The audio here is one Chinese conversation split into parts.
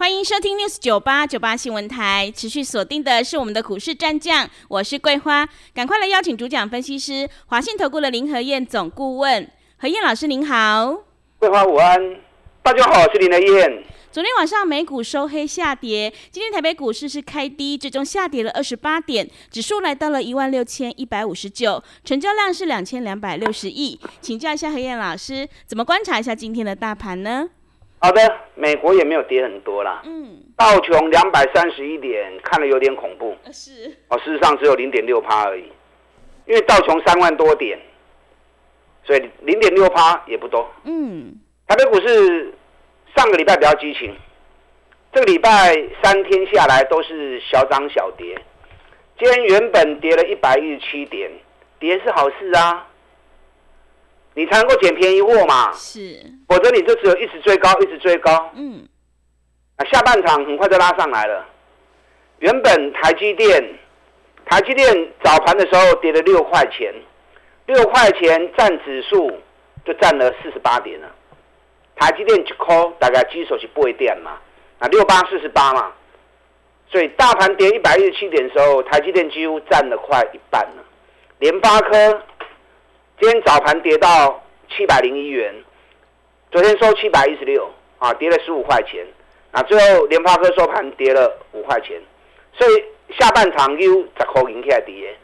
欢迎收听 News 九八九八新闻台，持续锁定的是我们的股市战将，我是桂花，赶快来邀请主讲分析师华信投顾的林和燕总顾问，何燕老师您好，桂花午安，大家好，我是林和燕。昨天晚上美股收黑下跌，今天台北股市是开低，最终下跌了二十八点，指数来到了一万六千一百五十九，成交量是两千两百六十亿，请教一下何燕老师，怎么观察一下今天的大盘呢？好的，美国也没有跌很多啦。嗯，道琼两百三十一点，看了有点恐怖。是。哦，事实上只有零点六趴而已，因为道琼三万多点，所以零点六趴也不多。嗯。台北股市上个礼拜比较激情，这个礼拜三天下来都是小涨小跌。今天原本跌了一百一十七点，跌是好事啊。你才能够捡便宜货嘛，是，否则你就只有一直追高，一直追高。嗯，啊，下半场很快就拉上来了。原本台积电，台积电早盘的时候跌了六块钱，六块钱占指数就占了四十八点了。台积电一块大概基手是不会跌嘛，啊，六八四十八嘛，所以大盘跌一百一十七点的时候，台积电几乎占了快一半了。联发科。今天早盘跌到七百零一元，昨天收七百一十六，啊，跌了十五块钱，啊，最后联发科收盘跌了五块钱，所以下半场又十块钱起来跌，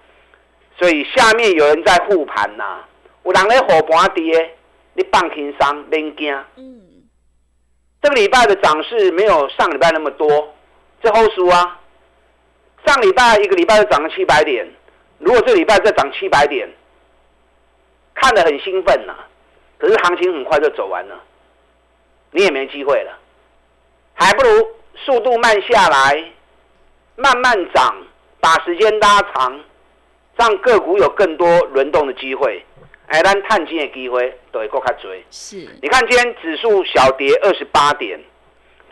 所以下面有人在护盘呐，有人在护盘跌，你放轻松，免惊。嗯，这个礼拜的涨势没有上礼拜那么多，这后输啊，上礼拜一个礼拜就涨了七百点，如果这礼拜再涨七百点。看得很兴奋呐，可是行情很快就走完了，你也没机会了，还不如速度慢下来，慢慢涨，把时间拉长，让个股有更多轮动的机会，哎，咱探金的机会都会够卡追。是，你看今天指数小跌二十八点，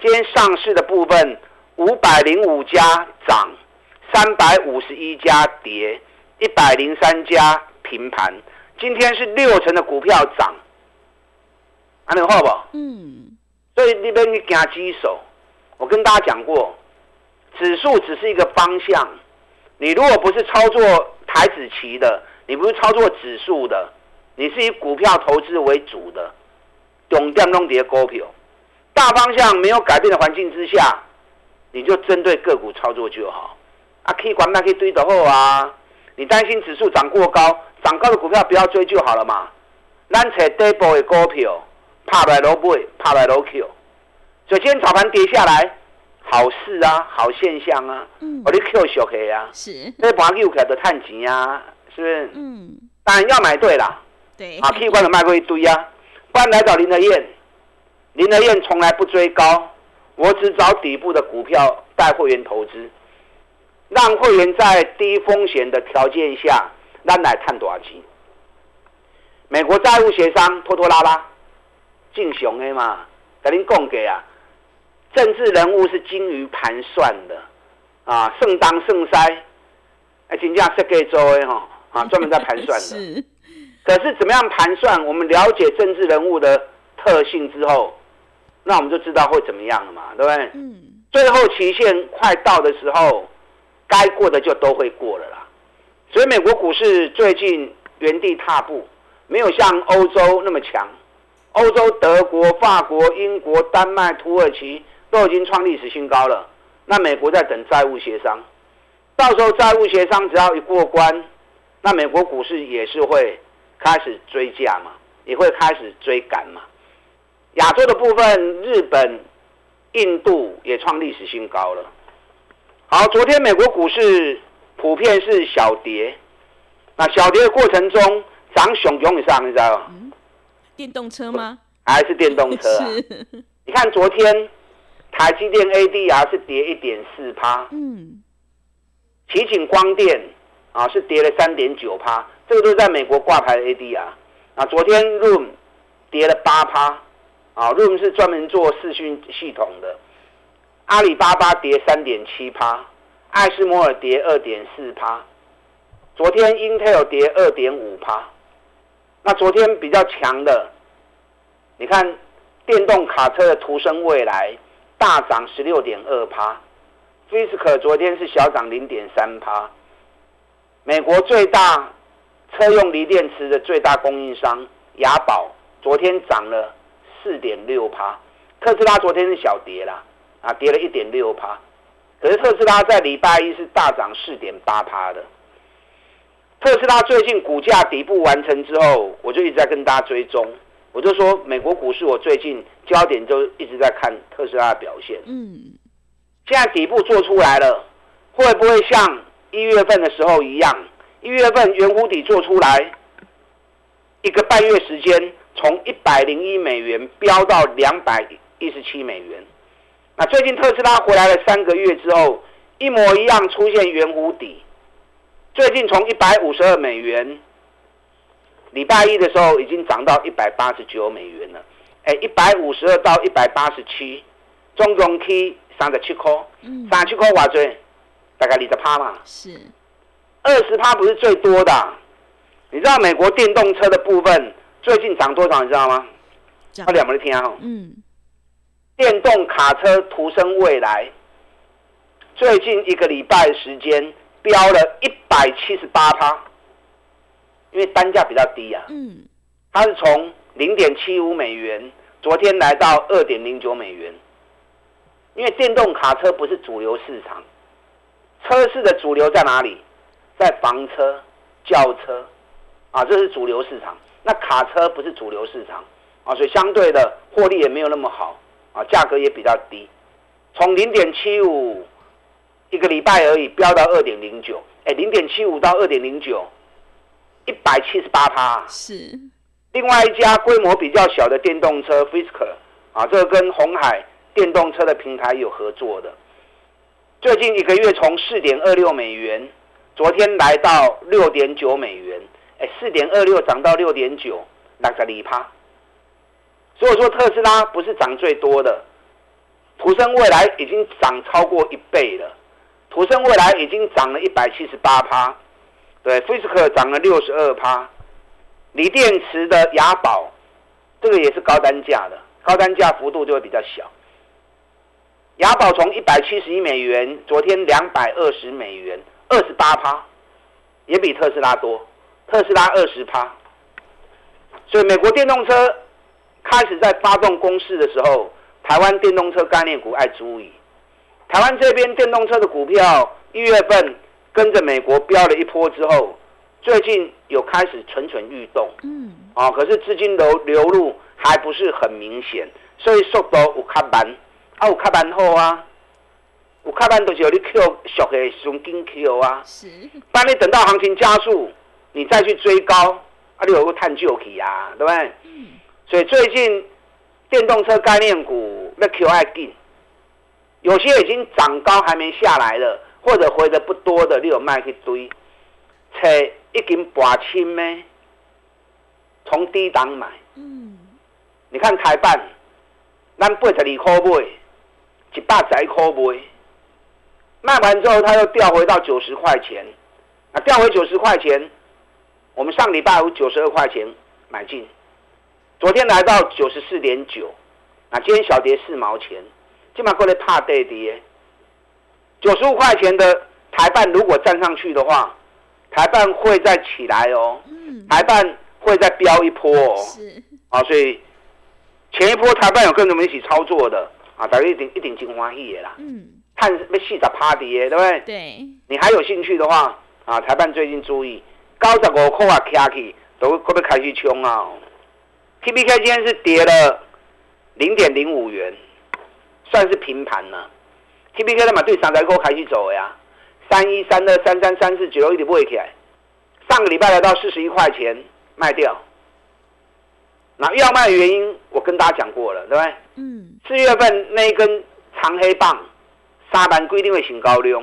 今天上市的部分五百零五家涨，三百五十一家跌，一百零三家平盘。今天是六成的股票涨，安能好不？嗯。所以那边你行几手，我跟大家讲过，指数只是一个方向。你如果不是操作台子棋的，你不是操作指数的，你是以股票投资为主的，懂电弄跌股票，大方向没有改变的环境之下，你就针对个股操作就好。啊，可以管那可以堆得厚啊。你担心指数涨过高？涨高的股票不要追就好了嘛。咱找底部的股票，怕来都买，怕来都 Q。所以今天早盘跌下来，好事啊，好现象啊。嗯。我的 Q 小黑啊。是。这盘 Q 起来都探钱啊，是不是？嗯。当然要买对了。对。啊，Q 关的卖过一堆啊。不然来找林德燕，林德燕从来不追高，我只找底部的股票带会员投资，让会员在低风险的条件下。咱来探多少钱？美国债务协商拖拖拉拉，正常的嘛。跟您讲给啊，政治人物是精于盘算的啊，圣当圣塞，哎，真正设计做的哈啊，专门在盘算的。是。可是怎么样盘算？我们了解政治人物的特性之后，那我们就知道会怎么样了嘛，对不对？嗯。最后期限快到的时候，该过的就都会过了啦。所以美国股市最近原地踏步，没有像欧洲那么强。欧洲德国、法国、英国、丹麦、土耳其都已经创历史新高了。那美国在等债务协商，到时候债务协商只要一过关，那美国股市也是会开始追价嘛，也会开始追赶嘛。亚洲的部分，日本、印度也创历史新高了。好，昨天美国股市。普遍是小跌，那小跌的过程中涨熊永远上，你知道吗？电动车吗？还是电动车？你看昨天台积电 ADR 是跌一点四趴，嗯，奇景光电啊，是跌了三点九趴，这个都是在美国挂牌的 ADR。啊，昨天 Room 跌了八趴，啊，Room 是专门做视讯系统的。阿里巴巴跌三点七趴，艾斯摩尔跌二点四趴，昨天 Intel 跌二点五趴。那昨天比较强的，你看电动卡车的途生未来大涨十六点二趴 f i s k 昨天是小涨零点三趴。美国最大车用锂电池的最大供应商雅宝昨天涨了四点六趴，特斯拉昨天是小跌啦，啊跌了一点六趴，可是特斯拉在礼拜一是大涨四点八趴的。特斯拉最近股价底部完成之后，我就一直在跟大家追踪。我就说，美国股市我最近焦点就一直在看特斯拉的表现。嗯，现在底部做出来了，会不会像一月份的时候一样？一月份圆弧底做出来，一个半月时间从一百零一美元飙到两百一十七美元。那最近特斯拉回来了三个月之后，一模一样出现圆弧底。最近从一百五十二美元，礼拜一的时候已经涨到一百八十九美元了。哎，一百五十二到一百八十七，中中 K 三十七块，三十七块瓦最，大概二十趴嘛。是，二十趴不是最多的。你知道美国电动车的部分最近涨多少？你知道吗？他两没听啊。嗯。电动卡车徒生未来，最近一个礼拜时间。飙了一百七十八趴，因为单价比较低啊。嗯，它是从零点七五美元，昨天来到二点零九美元。因为电动卡车不是主流市场，车市的主流在哪里？在房车、轿车，啊，这是主流市场。那卡车不是主流市场，啊，所以相对的获利也没有那么好，啊，价格也比较低，从零点七五。一个礼拜而已，飙到二点零九，哎，零点七五到二点零九，一百七十八趴。是，另外一家规模比较小的电动车 Fisker 啊，这个跟红海电动车的平台有合作的，最近一个月从四点二六美元，昨天来到六点九美元，哎，四点二六涨到六点九，那个里趴。所以说特斯拉不是涨最多的，途生未来已经涨超过一倍了。普生未来已经涨了一百七十八趴，对，菲斯克涨了六十二趴，锂电池的雅宝，这个也是高单价的，高单价幅度就会比较小。雅宝从一百七十一美元，昨天两百二十美元，二十八趴，也比特斯拉多，特斯拉二十趴。所以美国电动车开始在发动攻势的时候，台湾电动车概念股爱注意。台湾这边电动车的股票一月份跟着美国飙了一波之后，最近有开始蠢蠢欲动，嗯，啊，可是资金流流入还不是很明显，所以速度有卡慢，啊有卡慢后啊，有卡慢都是有你 Q 熟的熊金 Q 啊，是，当你等到行情加速，你再去追高，啊你有个探究期啊，对不对？嗯，所以最近电动车概念股那 Q 爱进。有些已经涨高还没下来了，或者回的不多的，你有卖去堆，车已经拔清咩？从低档买，嗯，你看台办，咱八十二块买，一百十一块买，卖完之后它又掉回到九十块钱，啊，掉回九十块钱，我们上礼拜五九十二块钱买进，昨天来到九十四点九，啊，今天小跌四毛钱。今晚过来怕跌跌，九十五块钱的台办如果站上去的话，台办会再起来哦。嗯。台办会再飙一波哦。是。啊，所以前一波台办有跟我们一起操作的啊，大家一定一定金欢喜的啦。嗯。看被细仔趴跌，对不对？对。你还有兴趣的话啊，台办最近注意，高十五块啊，卡起都会不会开始冲啊？T B K 今天是跌了零点零五元。算是平盘了，T B K 的嘛对三台股开始走呀，三一三二三三三四九一直不会起来，上个礼拜来到四十一块钱卖掉，那要卖的原因我跟大家讲过了，对不对？嗯。四月份那一根长黑棒，沙盘规定会新高量，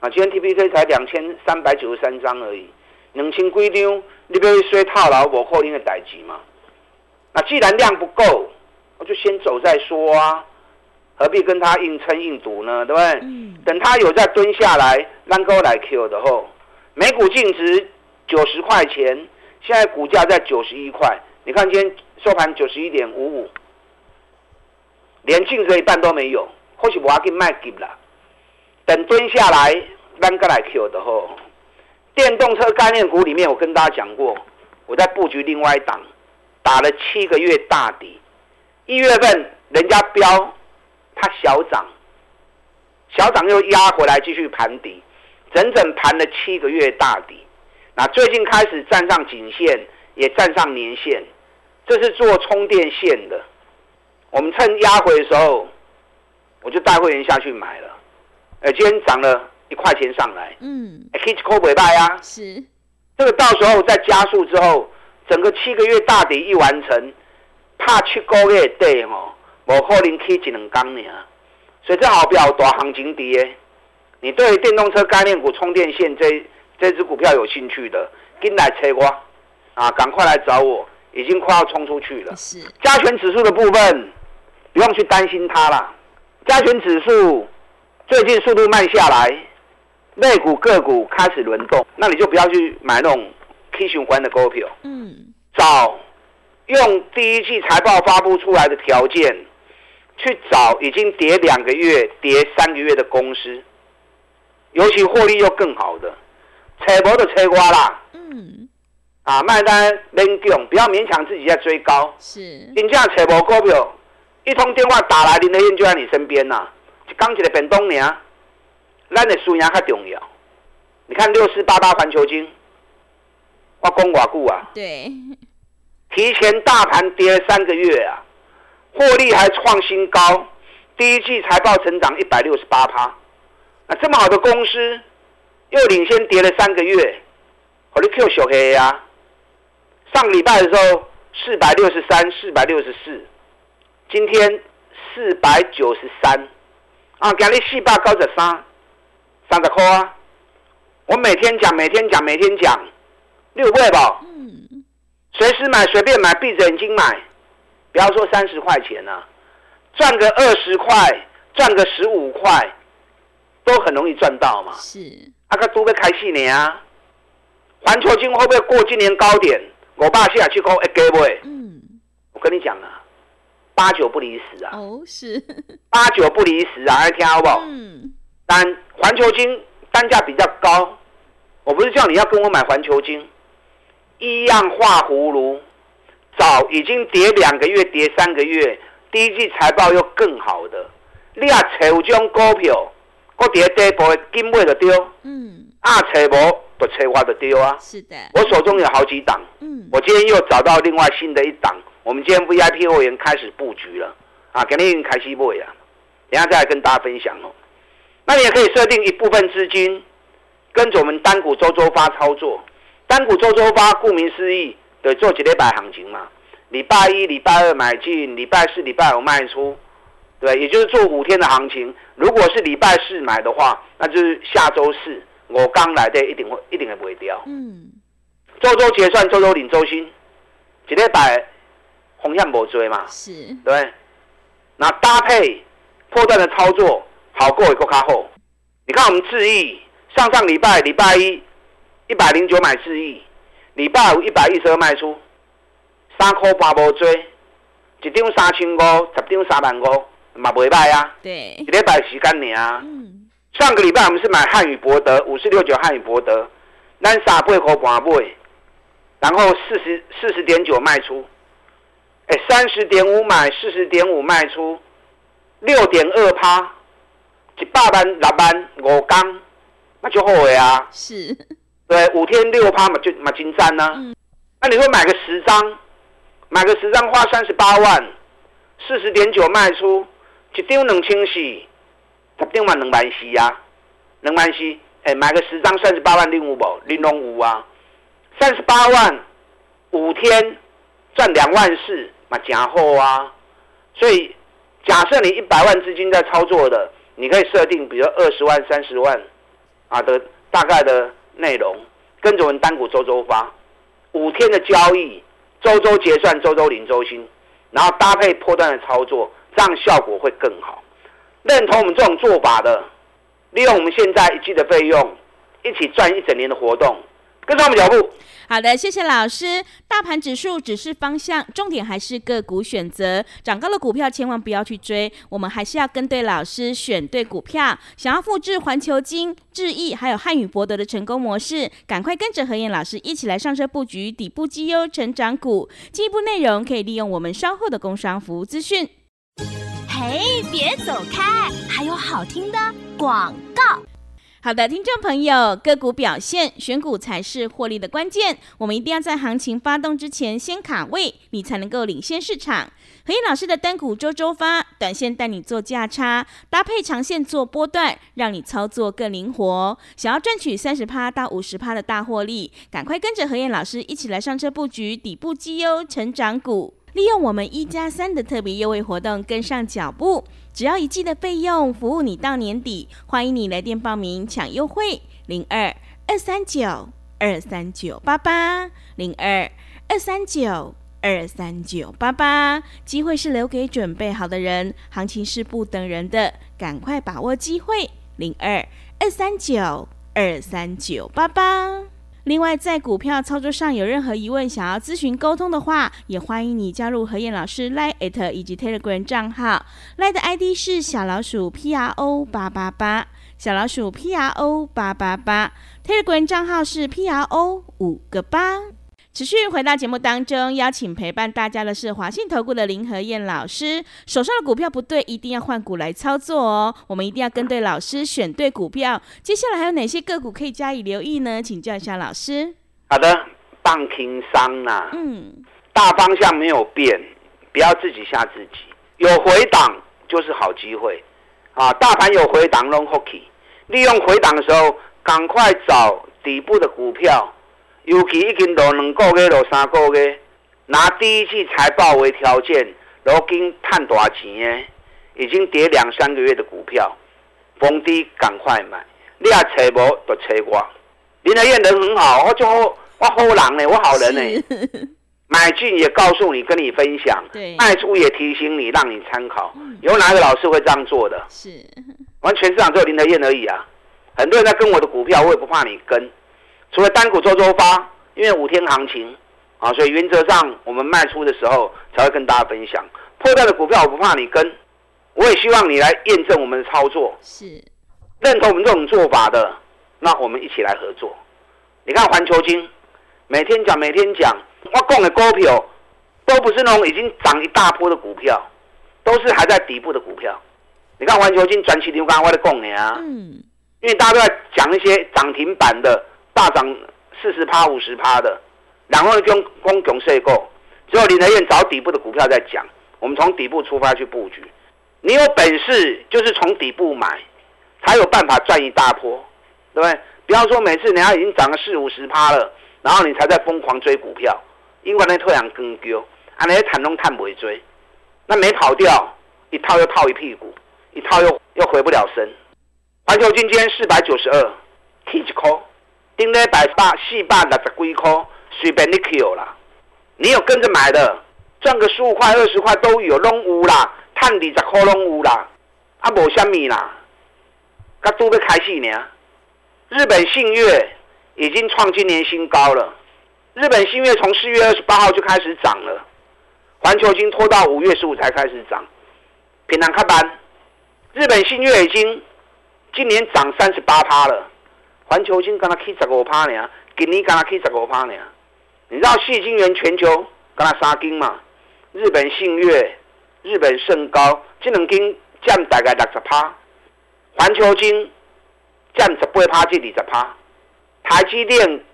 啊，今天 T B K 才两千三百九十三张而已，两千几张，你要说套牢无可能的代志嘛？那既然量不够，我就先走再说啊，何必跟他硬撑硬赌呢？对不对？等他有再蹲下来，让够来 Q 的后，每股净值九十块钱，现在股价在九十一块，你看今天收盘九十一点五五，连净值一半都没有，或许我要给卖给了。等蹲下来，让够来 Q 的后，电动车概念股里面，我跟大家讲过，我在布局另外一档。打了七个月大底，一月份人家标，它小涨，小涨又压回来继续盘底，整整盘了七个月大底。那最近开始站上颈线，也站上年线，这是做充电线的。我们趁压回的时候，我就带会员下去买了。呃，今天涨了一块钱上来，嗯 k t c o 尾巴呀，是这个到时候再加速之后。整个七个月大底一完成，怕七个月底吼，无可能起一两缸呢。所以这好表大行情跌。你对电动车概念股充电线这这只股票有兴趣的，跟来车我啊，赶快来找我，已经快要冲出去了。是加权指数的部分，不用去担心它了。加权指数最近速度慢下来，类股个股开始轮动，那你就不要去买那种。K 循环的股票，嗯，找用第一季财报发布出来的条件去找已经跌两个月、跌三个月的公司，尤其获利又更好的，扯薄的扯瓜啦，嗯，啊，卖单冷用，不要勉强自己在追高，是，人家扯薄股票，一通电话打来，林德燕就在你身边呐，刚起来本东年，咱的输赢较重要，你看六四八八环球金。我讲寡固啊，对，提前大盘跌了三个月啊，获利还创新高，第一季财报成长一百六十八趴，那这么好的公司，又领先跌了三个月，我的 Q 小黑呀，上个礼拜的时候四百六十三、四百六十四，今天四百九十三，啊，今日四百九十三，三十块啊，我每天讲，每天讲，每天讲。六倍吧，嗯，随时买，随便买，闭着眼睛买，不要说三十块钱呢，赚个二十块，赚个十五块，都很容易赚到嘛。是，阿个都会开戏年啊，环球金会不会过今年高点？我爸下去讲一给不？嗯，我跟你讲啊，八九不离十啊。哦，是，八九不离十啊，来听好不好？嗯，但环球金单价比较高，我不是叫你要跟我买环球金。一样画葫芦，早已经跌两个月，跌三个月，第一季财报又更好的，你啊找有种股票，我跌底部金尾就丢，嗯，啊找无不找我就丢啊，是的，我手中有好几档，嗯，我今天又找到另外新的一档，我们今天 VIP 会员开始布局了，啊，肯定开始不呀？等下再来跟大家分享哦。那你也可以设定一部分资金，跟着我们单股周周发操作。单股周周发，顾名思义，对，做几礼拜行情嘛。礼拜一、礼拜二买进，礼拜四、礼拜五卖出，对，也就是做五天的行情。如果是礼拜四买的话，那就是下周四我刚来的，一定会一定也不会掉。嗯。周周结算，周周领周薪，几礼拜红线不追嘛？是。对。那搭配破断的操作，好过一个卡后。你看我们智毅，上上礼拜礼拜一。一百零九买智毅，礼拜五一百一十二卖出，三块八无追，一张三千五，十张三万五，嘛袂歹啊。对，一礼拜时间尔。嗯。上个礼拜我们是买汉语博德五四六九汉语博德，咱三八块半买，然后四十四十点九卖出，哎，三十点五买，四十点五卖出，六点二趴，一百万六万五缸，那就后悔啊。是。对，五天六趴嘛，就嘛金赞呢。那你说买个十张，买个十张花三十八万，四十点九卖出，一张两千四，十张嘛两万四呀，两万四。哎，买个十张三十八万，零五不？零龙五啊，三十八万，五天赚两万四，嘛假厚啊。所以假设你一百万资金在操作的，你可以设定，比如二十万、三十万。啊的大概的内容，跟着我们单股周周发，五天的交易，周周结算，周周领周薪，然后搭配破断的操作，这样效果会更好。认同我们这种做法的，利用我们现在一季的费用，一起赚一整年的活动。跟上我们脚步。好的，谢谢老师。大盘指数只是方向，重点还是个股选择。涨高的股票千万不要去追，我们还是要跟对老师，选对股票。想要复制环球金、智毅还有汉语博德的成功模式，赶快跟着何燕老师一起来上车布局底部绩优成长股。进一步内容可以利用我们稍后的工商服务资讯。嘿，别走开，还有好听的广告。好的，听众朋友，个股表现选股才是获利的关键。我们一定要在行情发动之前先卡位，你才能够领先市场。何燕老师的单股周周发，短线带你做价差，搭配长线做波段，让你操作更灵活。想要赚取三十趴到五十趴的大获利，赶快跟着何燕老师一起来上车布局底部绩优成长股，利用我们一加三的特别优惠活动，跟上脚步。只要一季的费用，服务你到年底。欢迎你来电报名抢优惠，零二二三九二三九八八，零二二三九二三九八八。机会是留给准备好的人，行情是不等人的，赶快把握机会，零二二三九二三九八八。另外，在股票操作上有任何疑问，想要咨询沟通的话，也欢迎你加入何燕老师 Line 以及 Telegram 账号。Line 的 ID 是小老鼠 P R O 八八八，小老鼠 P R O 八八八。Telegram 账号是 P R O 五个八。持续回到节目当中，邀请陪伴大家的是华信投顾的林和燕老师。手上的股票不对，一定要换股来操作哦。我们一定要跟对老师，选对股票。接下来还有哪些个股可以加以留意呢？请教一下老师。好的，棒听商呐，嗯，大方向没有变，不要自己吓自己。有回档就是好机会啊！大盘有回档，long hockey，利用回档的时候，赶快找底部的股票。尤其已经落两个月、落三个月，拿第一季财报为条件，然后跟赚大钱的，已经跌两三个月的股票，逢低赶快买。你也找无就找我。林德燕人很好，我就我好人呢，我好人呢。买进也告诉你，跟你分享。对。卖出也提醒你，让你参考。有哪个老师会这样做的？是。完全市场只有林德燕而已啊！很多人在跟我的股票，我也不怕你跟。除了单股周周发，因为五天行情啊，所以原则上我们卖出的时候才会跟大家分享。破掉的股票我不怕你跟，我也希望你来验证我们的操作，是认同我们这种做法的，那我们一起来合作。你看环球金，每天讲每天讲，我供的股票都不是那种已经涨一大波的股票，都是还在底部的股票。你看环球金转起牛刚我的供你啊，嗯，因为大家都在讲一些涨停板的。大涨四十趴、五十趴的，然后跟公共税购，只有林德燕找底部的股票在讲。我们从底部出发去布局，你有本事就是从底部买，才有办法赚一大波，对不对？不要说每次人家已经涨了四五十趴了，然后你才在疯狂追股票，因为那退阳更丢，啊那些坦中探不会追，那没跑掉，一套又套一屁股，一套又又回不了身。环球金今天四百九十二，K 一 call。今天百八四百六十几块，随便你 Q 啦。你有跟着买的，赚个十五块、二十块都有，拢有啦。探二十块拢有啦，啊，无虾米啦。刚都要开始呢。日本信越已经创今年新高了。日本信越从四月二十八号就开始涨了，环球金拖到五月十五才开始涨。平常开班，日本信越已经今年涨三十八趴了。环球金刚它起十五趴呢，今年刚它起十五趴呢。你知道细晶元全球刚它三金嘛？日本信越、日本盛高，这两金占大概六十趴。环球金占十八趴至二十趴。台积电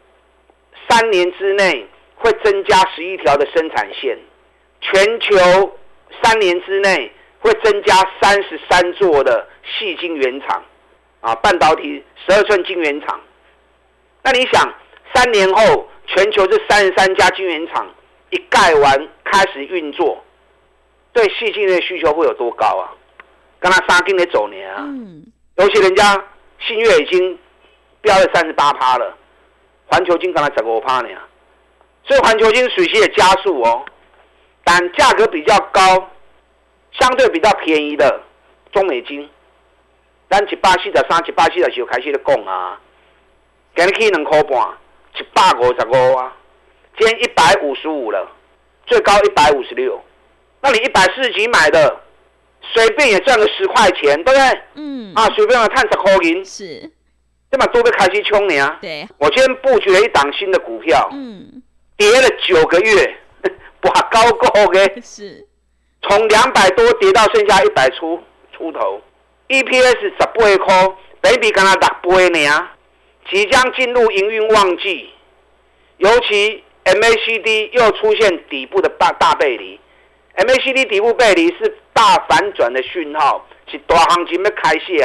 三年之内会增加十一条的生产线，全球三年之内会增加三十三座的细晶圆厂。啊，半导体十二寸晶圆厂，那你想，三年后全球这三十三家晶圆厂一盖完开始运作，对细晶的需求会有多高啊？刚才三金的走年啊，嗯，尤其人家信月已经飙了三十八趴了，环球金刚才十五趴呢，所以环球金水系也加速哦，但价格比较高，相对比较便宜的中美金，咱一百四十三、一百四十四开始咧讲啊，今日起两块半，一百五十五啊，今天一百五十五了，最高一百五十六，那你一百四十几买的，随便也赚个十块钱，对不对？嗯。啊，随便探十块银。是。这么多被开始冲你啊！对，我今天布局了一档新的股票，嗯，跌了九个月，哇，高够嘅，是，从两百多跌到剩下一百出出头，EPS 十八块，baby 刚刚六倍呢，即将进入营运旺季，尤其 MACD 又出现底部的大大背离，MACD 底部背离是大反转的讯号，是大行情要开始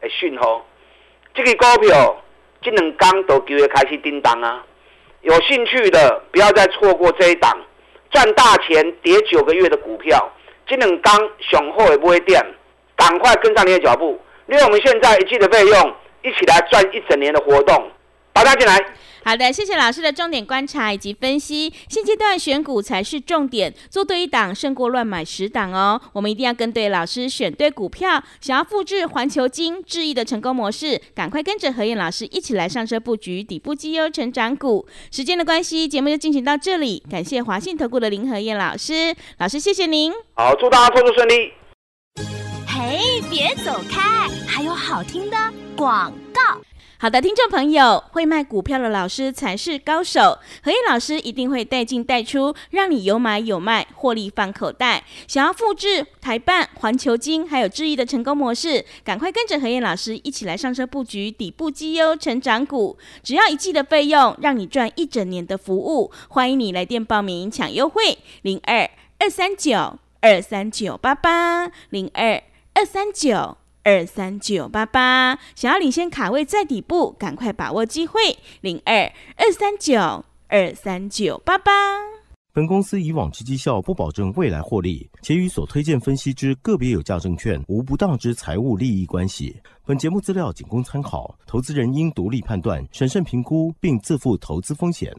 的讯号。这个股票这两天都就会开始叮当啊！有兴趣的不要再错过这一档赚大钱、跌九个月的股票。这两天雄厚也不会跌，赶快跟上你的脚步，利用我们现在一季的费用，一起来赚一整年的活动。把它进来。好的，谢谢老师的重点观察以及分析。现阶段选股才是重点，做对一档胜过乱买十档哦。我们一定要跟对老师，选对股票。想要复制环球金智易的成功模式，赶快跟着何燕老师一起来上车布局底部绩优成长股。时间的关系，节目就进行到这里。感谢华信投顾的林何燕老师，老师谢谢您。好，祝大家操作顺利。嘿，别走开，还有好听的广告。好的，听众朋友，会卖股票的老师才是高手。何燕老师一定会带进带出，让你有买有卖，获利放口袋。想要复制台办、环球金还有智易的成功模式，赶快跟着何燕老师一起来上车布局底部绩优成长股。只要一季的费用，让你赚一整年的服务。欢迎你来电报名抢优惠，零二二三九二三九八八零二二三九。二三九八八，想要领先卡位在底部，赶快把握机会。零二二三九二三九八八。本公司以往之绩效不保证未来获利，且与所推荐分析之个别有价证券无不当之财务利益关系。本节目资料仅供参考，投资人应独立判断、审慎评估，并自负投资风险。